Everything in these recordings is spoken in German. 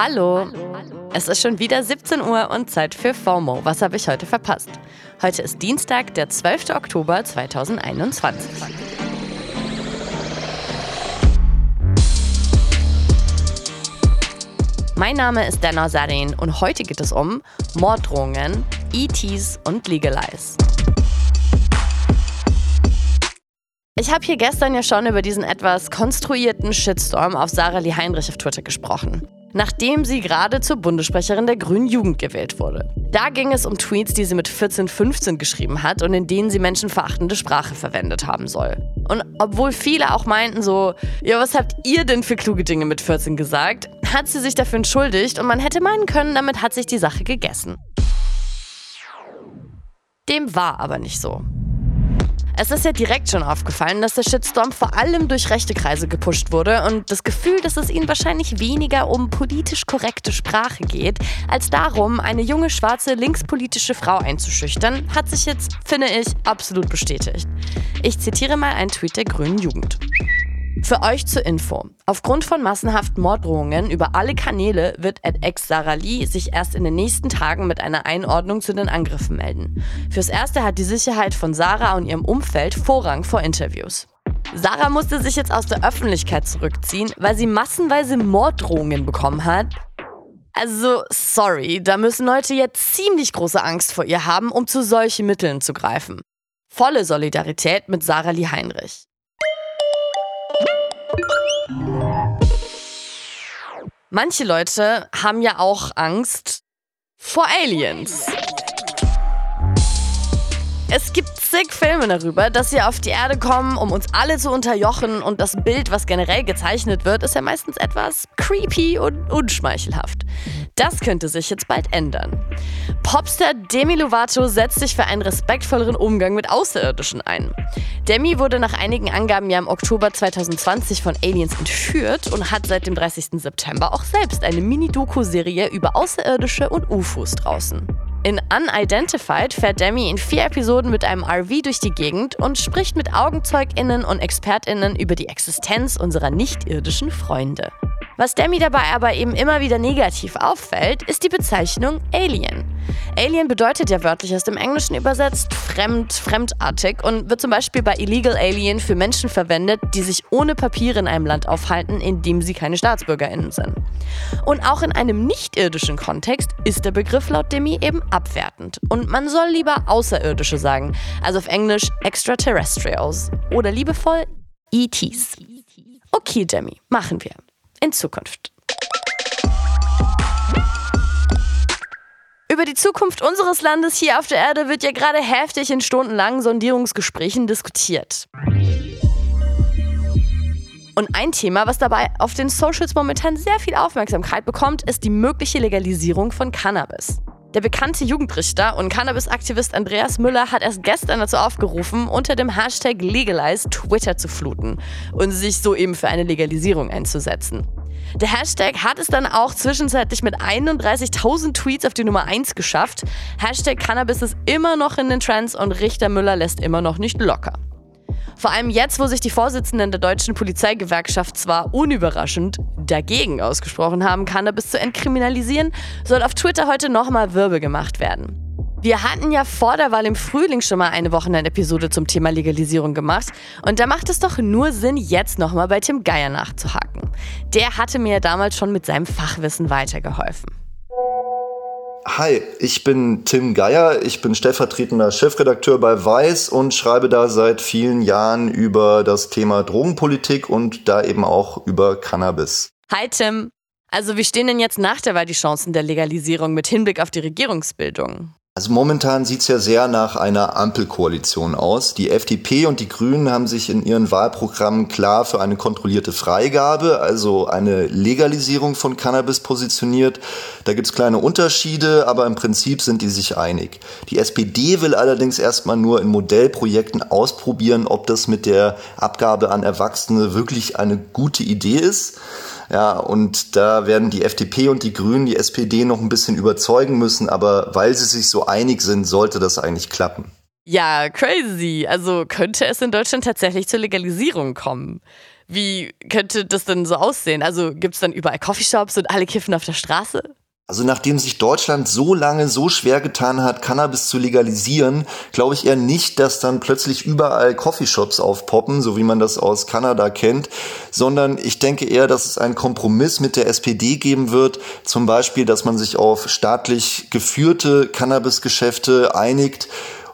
Hallo. Es ist schon wieder 17 Uhr und Zeit für FOMO. Was habe ich heute verpasst? Heute ist Dienstag, der 12. Oktober 2021. Mein Name ist Dana Sarin und heute geht es um Morddrohungen, ETs und Legalize. Ich habe hier gestern ja schon über diesen etwas konstruierten Shitstorm auf Sarah Lee Heinrich auf Twitter gesprochen nachdem sie gerade zur Bundessprecherin der Grünen Jugend gewählt wurde. Da ging es um Tweets, die sie mit 14, 15 geschrieben hat und in denen sie menschenverachtende Sprache verwendet haben soll. Und obwohl viele auch meinten so, ja, was habt ihr denn für kluge Dinge mit 14 gesagt, hat sie sich dafür entschuldigt und man hätte meinen können, damit hat sich die Sache gegessen. Dem war aber nicht so. Es ist ja direkt schon aufgefallen, dass der Shitstorm vor allem durch rechte Kreise gepusht wurde und das Gefühl, dass es ihnen wahrscheinlich weniger um politisch korrekte Sprache geht, als darum, eine junge schwarze linkspolitische Frau einzuschüchtern, hat sich jetzt, finde ich, absolut bestätigt. Ich zitiere mal einen Tweet der Grünen Jugend. Für euch zur Info. Aufgrund von massenhaften Morddrohungen über alle Kanäle wird ex Sarah Lee sich erst in den nächsten Tagen mit einer Einordnung zu den Angriffen melden. Fürs Erste hat die Sicherheit von Sarah und ihrem Umfeld Vorrang vor Interviews. Sarah musste sich jetzt aus der Öffentlichkeit zurückziehen, weil sie massenweise Morddrohungen bekommen hat. Also, sorry, da müssen Leute jetzt ziemlich große Angst vor ihr haben, um zu solchen Mitteln zu greifen. Volle Solidarität mit Sarah Lee Heinrich. Manche Leute haben ja auch Angst vor Aliens. Es gibt zig Filme darüber, dass sie auf die Erde kommen, um uns alle zu unterjochen und das Bild, was generell gezeichnet wird, ist ja meistens etwas creepy und unschmeichelhaft. Das könnte sich jetzt bald ändern. Popstar Demi Lovato setzt sich für einen respektvolleren Umgang mit Außerirdischen ein. Demi wurde nach einigen Angaben ja im Oktober 2020 von Aliens entführt und hat seit dem 30. September auch selbst eine Mini-Doku-Serie über Außerirdische und UFOs draußen. In Unidentified fährt Demi in vier Episoden mit einem RV durch die Gegend und spricht mit AugenzeugInnen und ExpertInnen über die Existenz unserer nicht-irdischen Freunde. Was Demi dabei aber eben immer wieder negativ auffällt, ist die Bezeichnung Alien. Alien bedeutet ja wörtlich aus dem Englischen übersetzt fremd, fremdartig und wird zum Beispiel bei Illegal Alien für Menschen verwendet, die sich ohne Papiere in einem Land aufhalten, in dem sie keine StaatsbürgerInnen sind. Und auch in einem nicht-irdischen Kontext ist der Begriff laut Demi eben abwertend. Und man soll lieber Außerirdische sagen, also auf Englisch Extraterrestrials oder liebevoll ETs. Okay, Demi, machen wir. In Zukunft. Über die Zukunft unseres Landes hier auf der Erde wird ja gerade heftig in stundenlangen Sondierungsgesprächen diskutiert. Und ein Thema, was dabei auf den Socials momentan sehr viel Aufmerksamkeit bekommt, ist die mögliche Legalisierung von Cannabis. Der bekannte Jugendrichter und Cannabis-Aktivist Andreas Müller hat erst gestern dazu aufgerufen, unter dem Hashtag Legalize Twitter zu fluten und sich so eben für eine Legalisierung einzusetzen. Der Hashtag hat es dann auch zwischenzeitlich mit 31.000 Tweets auf die Nummer 1 geschafft. Hashtag Cannabis ist immer noch in den Trends und Richter Müller lässt immer noch nicht locker. Vor allem jetzt, wo sich die Vorsitzenden der deutschen Polizeigewerkschaft zwar unüberraschend dagegen ausgesprochen haben, Cannabis zu entkriminalisieren, soll auf Twitter heute nochmal Wirbel gemacht werden. Wir hatten ja vor der Wahl im Frühling schon mal eine Wochenende-Episode zum Thema Legalisierung gemacht. Und da macht es doch nur Sinn, jetzt nochmal bei Tim Geier nachzuhaken. Der hatte mir damals schon mit seinem Fachwissen weitergeholfen. Hi, ich bin Tim Geier. Ich bin stellvertretender Chefredakteur bei Weiß und schreibe da seit vielen Jahren über das Thema Drogenpolitik und da eben auch über Cannabis. Hi Tim. Also wie stehen denn jetzt nach der Wahl die Chancen der Legalisierung mit Hinblick auf die Regierungsbildung? Also momentan sieht's ja sehr nach einer Ampelkoalition aus. Die FDP und die Grünen haben sich in ihren Wahlprogrammen klar für eine kontrollierte Freigabe, also eine Legalisierung von Cannabis positioniert. Da gibt's kleine Unterschiede, aber im Prinzip sind die sich einig. Die SPD will allerdings erstmal nur in Modellprojekten ausprobieren, ob das mit der Abgabe an Erwachsene wirklich eine gute Idee ist. Ja, und da werden die FDP und die Grünen die SPD noch ein bisschen überzeugen müssen, aber weil sie sich so einig sind, sollte das eigentlich klappen. Ja, crazy. Also könnte es in Deutschland tatsächlich zur Legalisierung kommen. Wie könnte das denn so aussehen? Also gibt es dann überall Coffeeshops und alle kiffen auf der Straße? Also nachdem sich Deutschland so lange so schwer getan hat, Cannabis zu legalisieren, glaube ich eher nicht, dass dann plötzlich überall Coffeeshops aufpoppen, so wie man das aus Kanada kennt, sondern ich denke eher, dass es einen Kompromiss mit der SPD geben wird, zum Beispiel, dass man sich auf staatlich geführte Cannabisgeschäfte einigt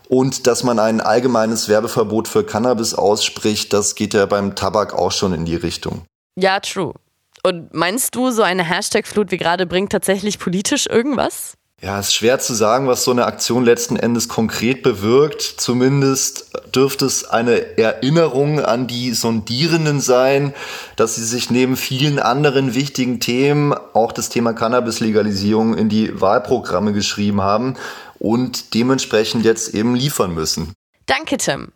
und dass man ein allgemeines Werbeverbot für Cannabis ausspricht, das geht ja beim Tabak auch schon in die Richtung. Ja, true. Und meinst du, so eine Hashtag-Flut wie gerade bringt tatsächlich politisch irgendwas? Ja, es ist schwer zu sagen, was so eine Aktion letzten Endes konkret bewirkt. Zumindest dürfte es eine Erinnerung an die Sondierenden sein, dass sie sich neben vielen anderen wichtigen Themen auch das Thema Cannabis-Legalisierung in die Wahlprogramme geschrieben haben und dementsprechend jetzt eben liefern müssen. Danke, Tim.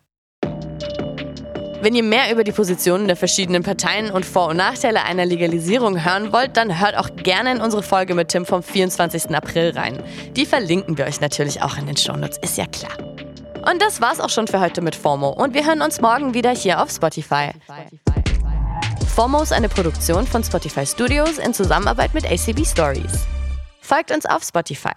Wenn ihr mehr über die Positionen der verschiedenen Parteien und Vor- und Nachteile einer Legalisierung hören wollt, dann hört auch gerne in unsere Folge mit Tim vom 24. April rein. Die verlinken wir euch natürlich auch in den Shownotes, ist ja klar. Und das war's auch schon für heute mit FOMO und wir hören uns morgen wieder hier auf Spotify. FOMO ist eine Produktion von Spotify Studios in Zusammenarbeit mit ACB Stories. Folgt uns auf Spotify.